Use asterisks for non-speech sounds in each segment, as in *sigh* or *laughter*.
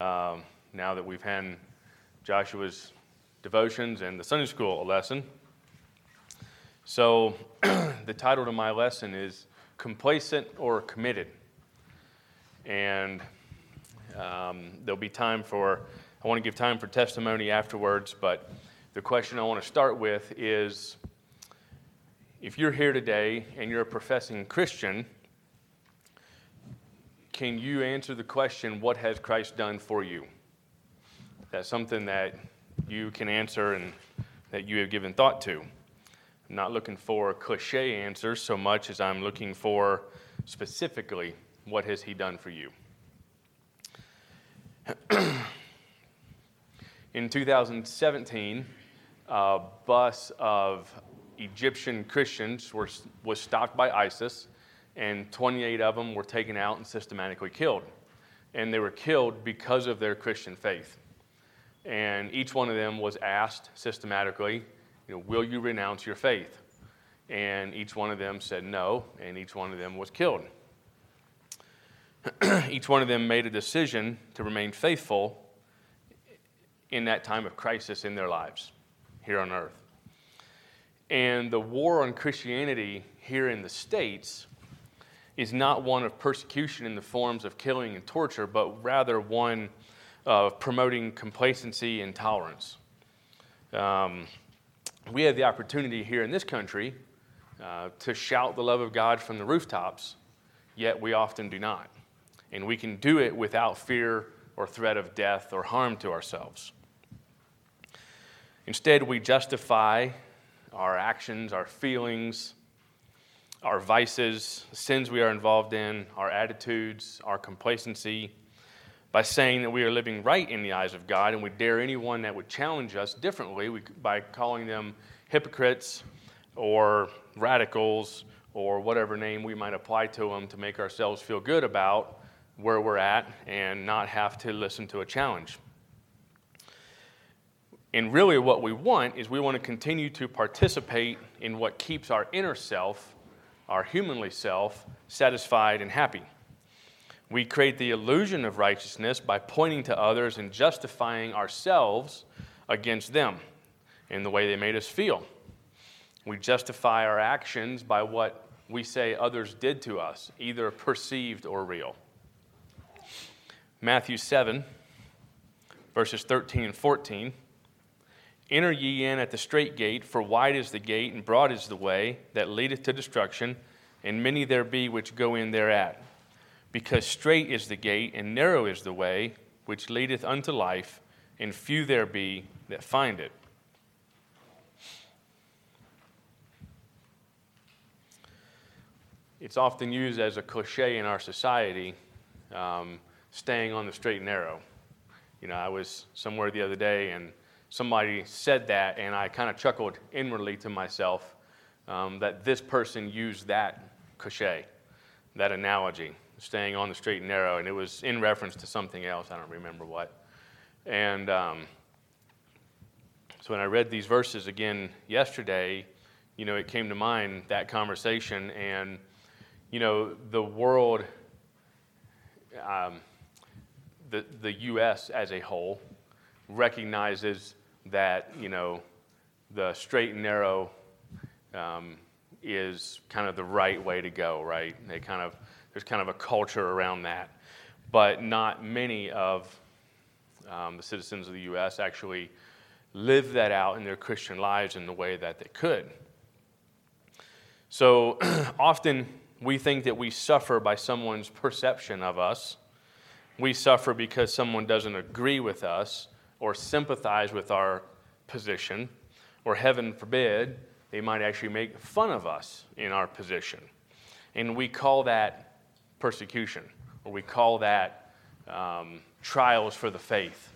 um, now that we've had Joshua's devotions and the Sunday school lesson. So, *clears throat* the title to my lesson is Complacent or Committed. And um, there'll be time for, I want to give time for testimony afterwards, but the question I want to start with is if you're here today and you're a professing Christian, can you answer the question, What has Christ done for you? That's something that you can answer and that you have given thought to. I'm not looking for cliche answers so much as I'm looking for specifically what has he done for you. *clears throat* In 2017, a bus of Egyptian Christians were, was stopped by ISIS, and 28 of them were taken out and systematically killed. And they were killed because of their Christian faith. And each one of them was asked systematically, you know, will you renounce your faith? And each one of them said no, and each one of them was killed. *clears throat* each one of them made a decision to remain faithful in that time of crisis in their lives here on earth. And the war on Christianity here in the States is not one of persecution in the forms of killing and torture, but rather one of promoting complacency and tolerance. Um, we have the opportunity here in this country uh, to shout the love of God from the rooftops, yet we often do not. And we can do it without fear or threat of death or harm to ourselves. Instead, we justify our actions, our feelings, our vices, sins we are involved in, our attitudes, our complacency, by saying that we are living right in the eyes of God, and we dare anyone that would challenge us differently we, by calling them hypocrites or radicals or whatever name we might apply to them to make ourselves feel good about where we're at and not have to listen to a challenge. And really, what we want is we want to continue to participate in what keeps our inner self, our humanly self, satisfied and happy. We create the illusion of righteousness by pointing to others and justifying ourselves against them in the way they made us feel. We justify our actions by what we say others did to us, either perceived or real. Matthew 7, verses 13 and 14 Enter ye in at the strait gate, for wide is the gate, and broad is the way that leadeth to destruction, and many there be which go in thereat. Because strait is the gate, and narrow is the way which leadeth unto life, and few there be that find it. It's often used as a cliche in our society, um, staying on the straight and narrow. You know, I was somewhere the other day and somebody said that, and I kind of chuckled inwardly to myself um, that this person used that cliche, that analogy, staying on the straight and narrow, and it was in reference to something else. I don't remember what. And um, so when I read these verses again yesterday, you know, it came to mind that conversation, and you know, the world, um, the the U.S. as a whole recognizes that you know the straight and narrow um, is kind of the right way to go, right? They kind of there's kind of a culture around that, but not many of um, the citizens of the U.S. actually live that out in their Christian lives in the way that they could. So *clears throat* often we think that we suffer by someone's perception of us. We suffer because someone doesn't agree with us or sympathize with our position, or heaven forbid, they might actually make fun of us in our position. And we call that persecution, or we call that um, trials for the faith,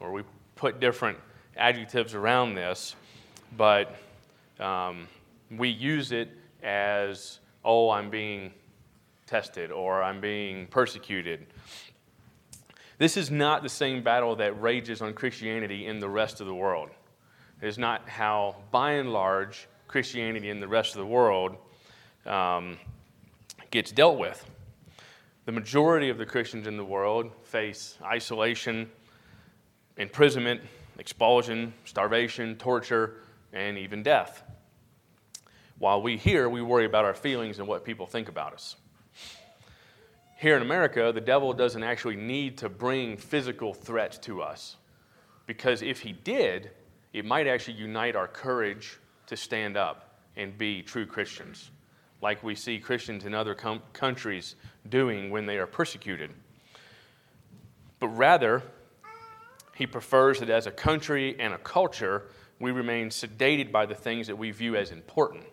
or we put different adjectives around this, but um, we use it as, oh, I'm being tested, or I'm being persecuted, this is not the same battle that rages on Christianity in the rest of the world. It is not how, by and large, Christianity in the rest of the world um, gets dealt with. The majority of the Christians in the world face isolation, imprisonment, expulsion, starvation, torture, and even death. While we here, we worry about our feelings and what people think about us. Here in America, the devil doesn't actually need to bring physical threats to us because if he did, it might actually unite our courage to stand up and be true Christians, like we see Christians in other com- countries doing when they are persecuted. But rather, he prefers that as a country and a culture, we remain sedated by the things that we view as important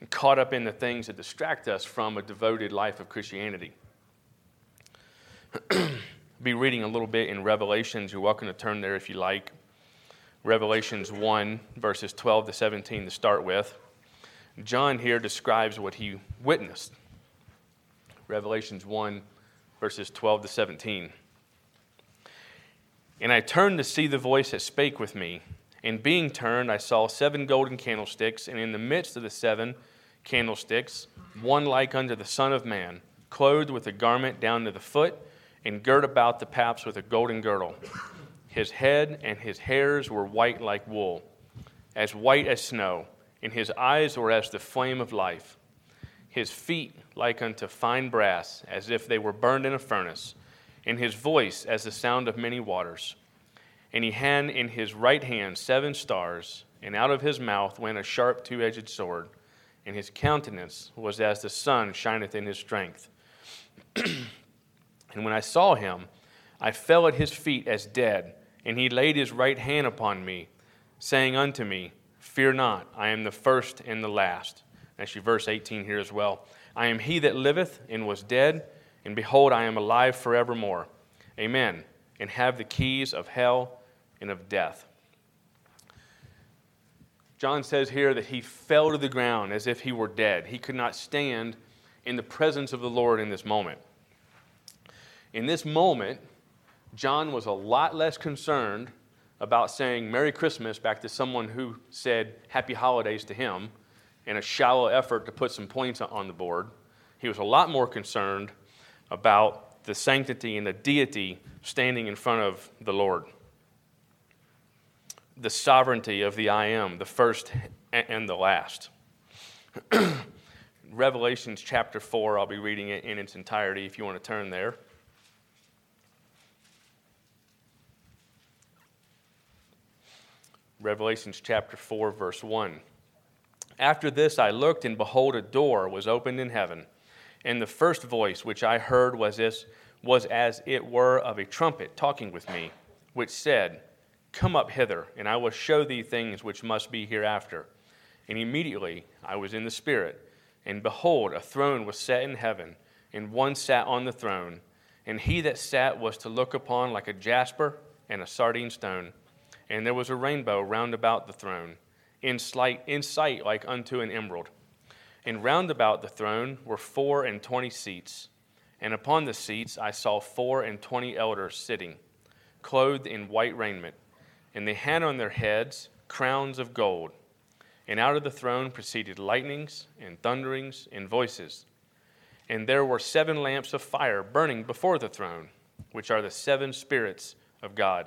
and caught up in the things that distract us from a devoted life of Christianity. *clears throat* Be reading a little bit in Revelations. You're welcome to turn there if you like. Revelations 1, verses 12 to 17 to start with. John here describes what he witnessed. Revelations 1, verses 12 to 17. And I turned to see the voice that spake with me. And being turned, I saw seven golden candlesticks, and in the midst of the seven candlesticks, one like unto the Son of Man, clothed with a garment down to the foot, and girt about the paps with a golden girdle. His head and his hairs were white like wool, as white as snow, and his eyes were as the flame of life. His feet like unto fine brass, as if they were burned in a furnace and his voice as the sound of many waters. And he had in his right hand seven stars, and out of his mouth went a sharp two edged sword, and his countenance was as the sun shineth in his strength. *clears throat* and when I saw him, I fell at his feet as dead, and he laid his right hand upon me, saying unto me, Fear not, I am the first and the last. Actually, verse 18 here as well. I am he that liveth and was dead and behold, I am alive forevermore. Amen. And have the keys of hell and of death. John says here that he fell to the ground as if he were dead. He could not stand in the presence of the Lord in this moment. In this moment, John was a lot less concerned about saying Merry Christmas back to someone who said Happy Holidays to him in a shallow effort to put some points on the board. He was a lot more concerned about the sanctity and the deity standing in front of the Lord. The sovereignty of the I am, the first and the last. *clears throat* Revelations chapter 4, I'll be reading it in its entirety if you want to turn there. Revelations chapter 4, verse 1. After this I looked, and behold, a door was opened in heaven. And the first voice which I heard was this, was as it were of a trumpet talking with me, which said, Come up hither, and I will show thee things which must be hereafter. And immediately I was in the Spirit, and behold, a throne was set in heaven, and one sat on the throne. And he that sat was to look upon like a jasper and a sardine stone. And there was a rainbow round about the throne, in, slight, in sight like unto an emerald. And round about the throne were four and twenty seats, and upon the seats I saw four and twenty elders sitting, clothed in white raiment, and they had on their heads crowns of gold. And out of the throne proceeded lightnings and thunderings and voices. And there were seven lamps of fire burning before the throne, which are the seven spirits of God.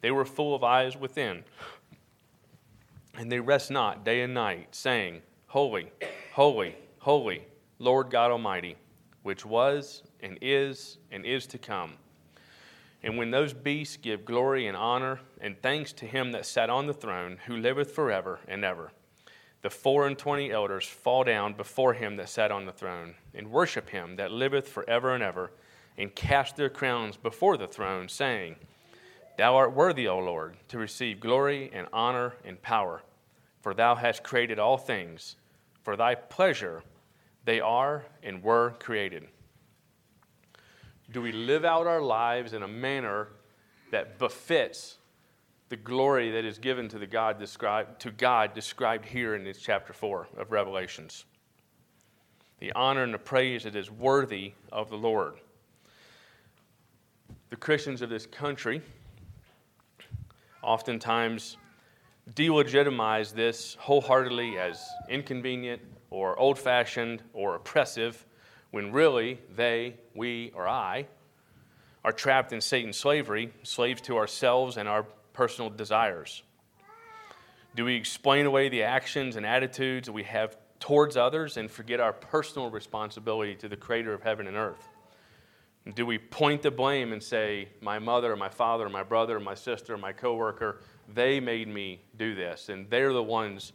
they were full of eyes within. And they rest not day and night, saying, Holy, holy, holy, Lord God Almighty, which was and is and is to come. And when those beasts give glory and honor and thanks to him that sat on the throne, who liveth forever and ever, the four and twenty elders fall down before him that sat on the throne, and worship him that liveth forever and ever, and cast their crowns before the throne, saying, Thou art worthy, O Lord, to receive glory and honor and power, for thou hast created all things for thy pleasure they are and were created. Do we live out our lives in a manner that befits the glory that is given to the God described to God described here in this chapter 4 of Revelations? The honor and the praise that is worthy of the Lord. The Christians of this country oftentimes delegitimize this wholeheartedly as inconvenient or old fashioned or oppressive when really they, we, or I are trapped in Satan's slavery, slaves to ourselves and our personal desires? Do we explain away the actions and attitudes that we have towards others and forget our personal responsibility to the creator of heaven and earth? Do we point the blame and say, my mother, my father, my brother, my sister, my coworker, they made me do this, and they're the ones,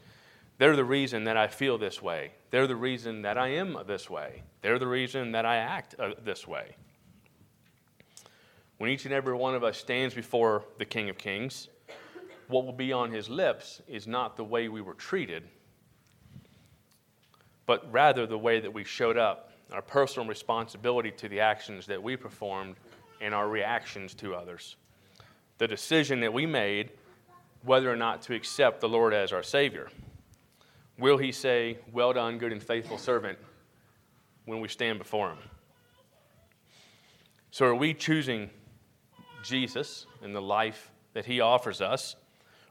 they're the reason that I feel this way. They're the reason that I am this way. They're the reason that I act uh, this way. When each and every one of us stands before the King of Kings, what will be on his lips is not the way we were treated, but rather the way that we showed up our personal responsibility to the actions that we performed and our reactions to others. The decision that we made whether or not to accept the Lord as our Savior. Will He say, Well done, good and faithful servant, when we stand before Him? So, are we choosing Jesus and the life that He offers us,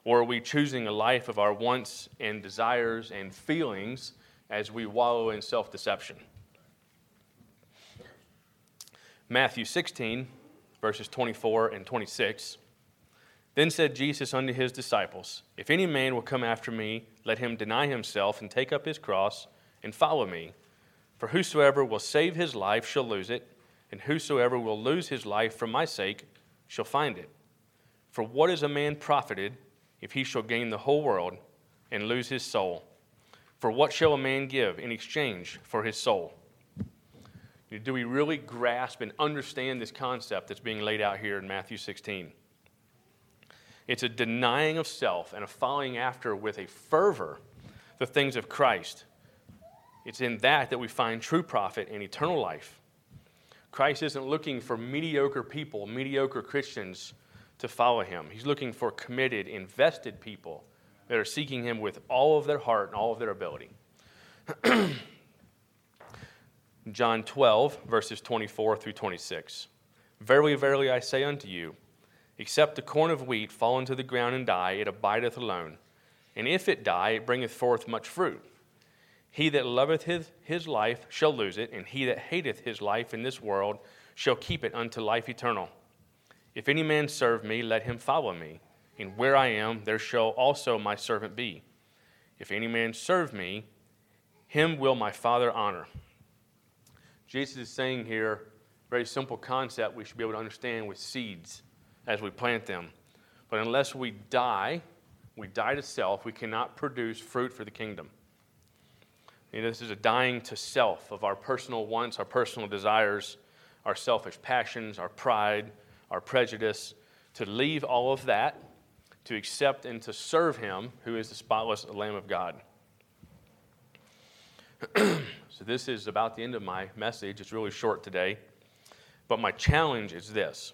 or are we choosing a life of our wants and desires and feelings as we wallow in self deception? Matthew 16, verses 24 and 26. Then said Jesus unto his disciples, If any man will come after me, let him deny himself and take up his cross and follow me. For whosoever will save his life shall lose it, and whosoever will lose his life for my sake shall find it. For what is a man profited if he shall gain the whole world and lose his soul? For what shall a man give in exchange for his soul? Do we really grasp and understand this concept that's being laid out here in Matthew 16? It's a denying of self and a following after with a fervor the things of Christ. It's in that that we find true profit and eternal life. Christ isn't looking for mediocre people, mediocre Christians to follow him. He's looking for committed, invested people that are seeking him with all of their heart and all of their ability. *clears throat* John 12, verses 24 through 26. Verily, verily, I say unto you, except the corn of wheat fall into the ground and die, it abideth alone. And if it die, it bringeth forth much fruit. He that loveth his, his life shall lose it, and he that hateth his life in this world shall keep it unto life eternal. If any man serve me, let him follow me, and where I am, there shall also my servant be. If any man serve me, him will my Father honor. Jesus is saying here, very simple concept we should be able to understand with seeds as we plant them. But unless we die, we die to self, we cannot produce fruit for the kingdom. You know, this is a dying to self of our personal wants, our personal desires, our selfish passions, our pride, our prejudice, to leave all of that, to accept and to serve Him, who is the spotless Lamb of God. *clears throat* so, this is about the end of my message. It's really short today. But my challenge is this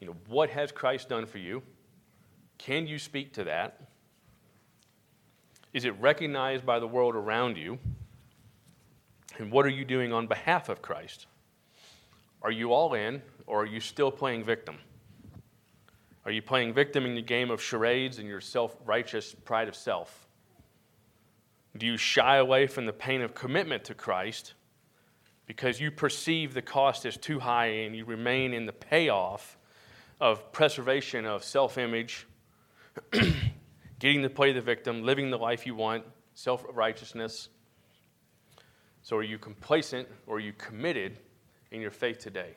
you know, what has Christ done for you? Can you speak to that? Is it recognized by the world around you? And what are you doing on behalf of Christ? Are you all in, or are you still playing victim? Are you playing victim in the game of charades and your self righteous pride of self? Do you shy away from the pain of commitment to Christ because you perceive the cost as too high and you remain in the payoff of preservation of self image, *clears throat* getting to play the victim, living the life you want, self righteousness? So, are you complacent or are you committed in your faith today?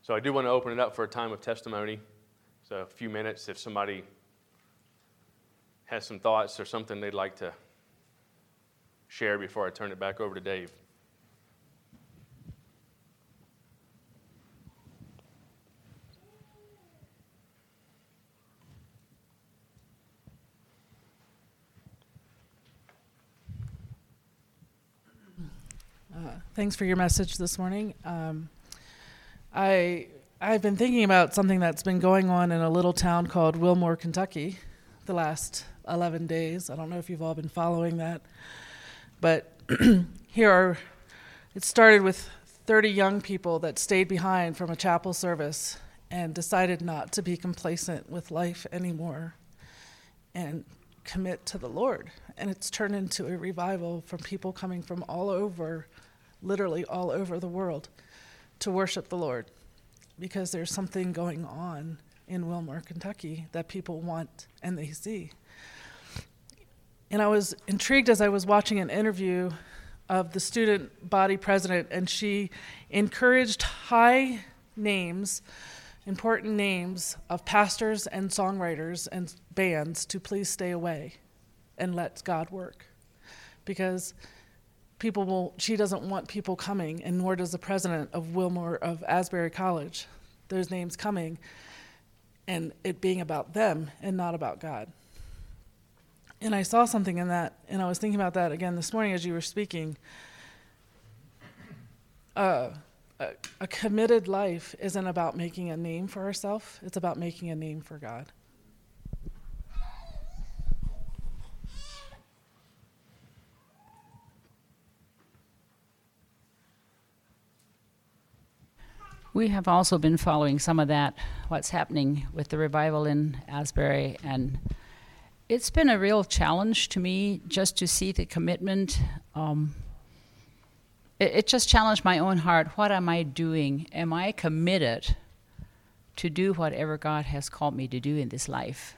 So, I do want to open it up for a time of testimony. So, a few minutes if somebody has some thoughts or something they'd like to share before I turn it back over to Dave. Uh, Thanks for your message this morning. Um, I I've been thinking about something that's been going on in a little town called Wilmore, Kentucky, the last 11 days. I don't know if you've all been following that, but *clears throat* here are. It started with 30 young people that stayed behind from a chapel service and decided not to be complacent with life anymore and commit to the Lord. And it's turned into a revival from people coming from all over, literally all over the world, to worship the Lord because there's something going on in Wilmore, Kentucky that people want and they see. And I was intrigued as I was watching an interview of the student body president, and she encouraged high names, important names of pastors and songwriters and bands to please stay away and let God work. Because people will, she doesn't want people coming, and nor does the president of Wilmore of Asbury College. Those names coming and it being about them and not about God. And I saw something in that, and I was thinking about that again this morning as you were speaking. Uh, a, a committed life isn't about making a name for ourselves, it's about making a name for God. We have also been following some of that, what's happening with the revival in Asbury, and it's been a real challenge to me just to see the commitment. Um, it, it just challenged my own heart. What am I doing? Am I committed to do whatever God has called me to do in this life?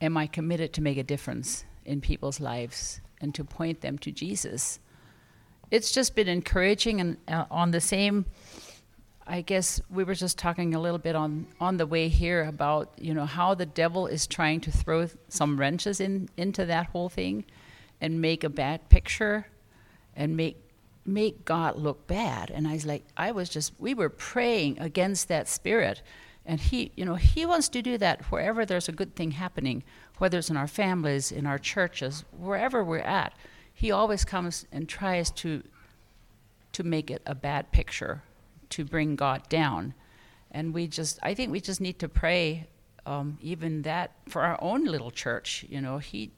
Am I committed to make a difference in people's lives and to point them to Jesus? It's just been encouraging, and uh, on the same I guess we were just talking a little bit on, on the way here about you know how the devil is trying to throw some wrenches in into that whole thing, and make a bad picture, and make make God look bad. And I was like, I was just we were praying against that spirit, and he you know he wants to do that wherever there's a good thing happening, whether it's in our families, in our churches, wherever we're at. He always comes and tries to to make it a bad picture to bring God down. And we just, I think we just need to pray, um, even that for our own little church. You know, He,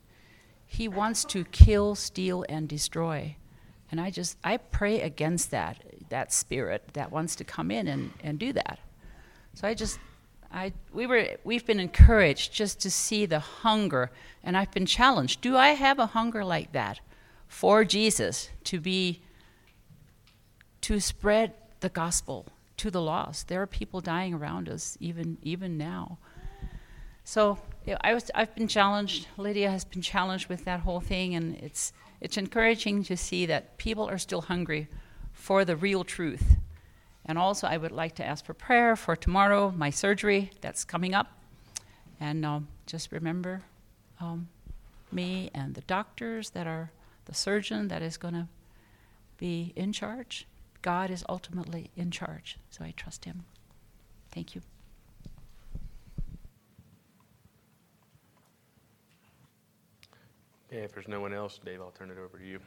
He wants to kill, steal, and destroy. And I just, I pray against that, that spirit that wants to come in and, and do that. So I just, I, we were, we've been encouraged just to see the hunger, and I've been challenged. Do I have a hunger like that for Jesus to be, to spread the gospel to the lost. There are people dying around us even even now. So I was I've been challenged. Lydia has been challenged with that whole thing, and it's it's encouraging to see that people are still hungry for the real truth. And also, I would like to ask for prayer for tomorrow, my surgery that's coming up, and um, just remember um, me and the doctors that are the surgeon that is going to be in charge God is ultimately in charge, so I trust Him. Thank you. Yeah, if there's no one else, Dave, I'll turn it over to you.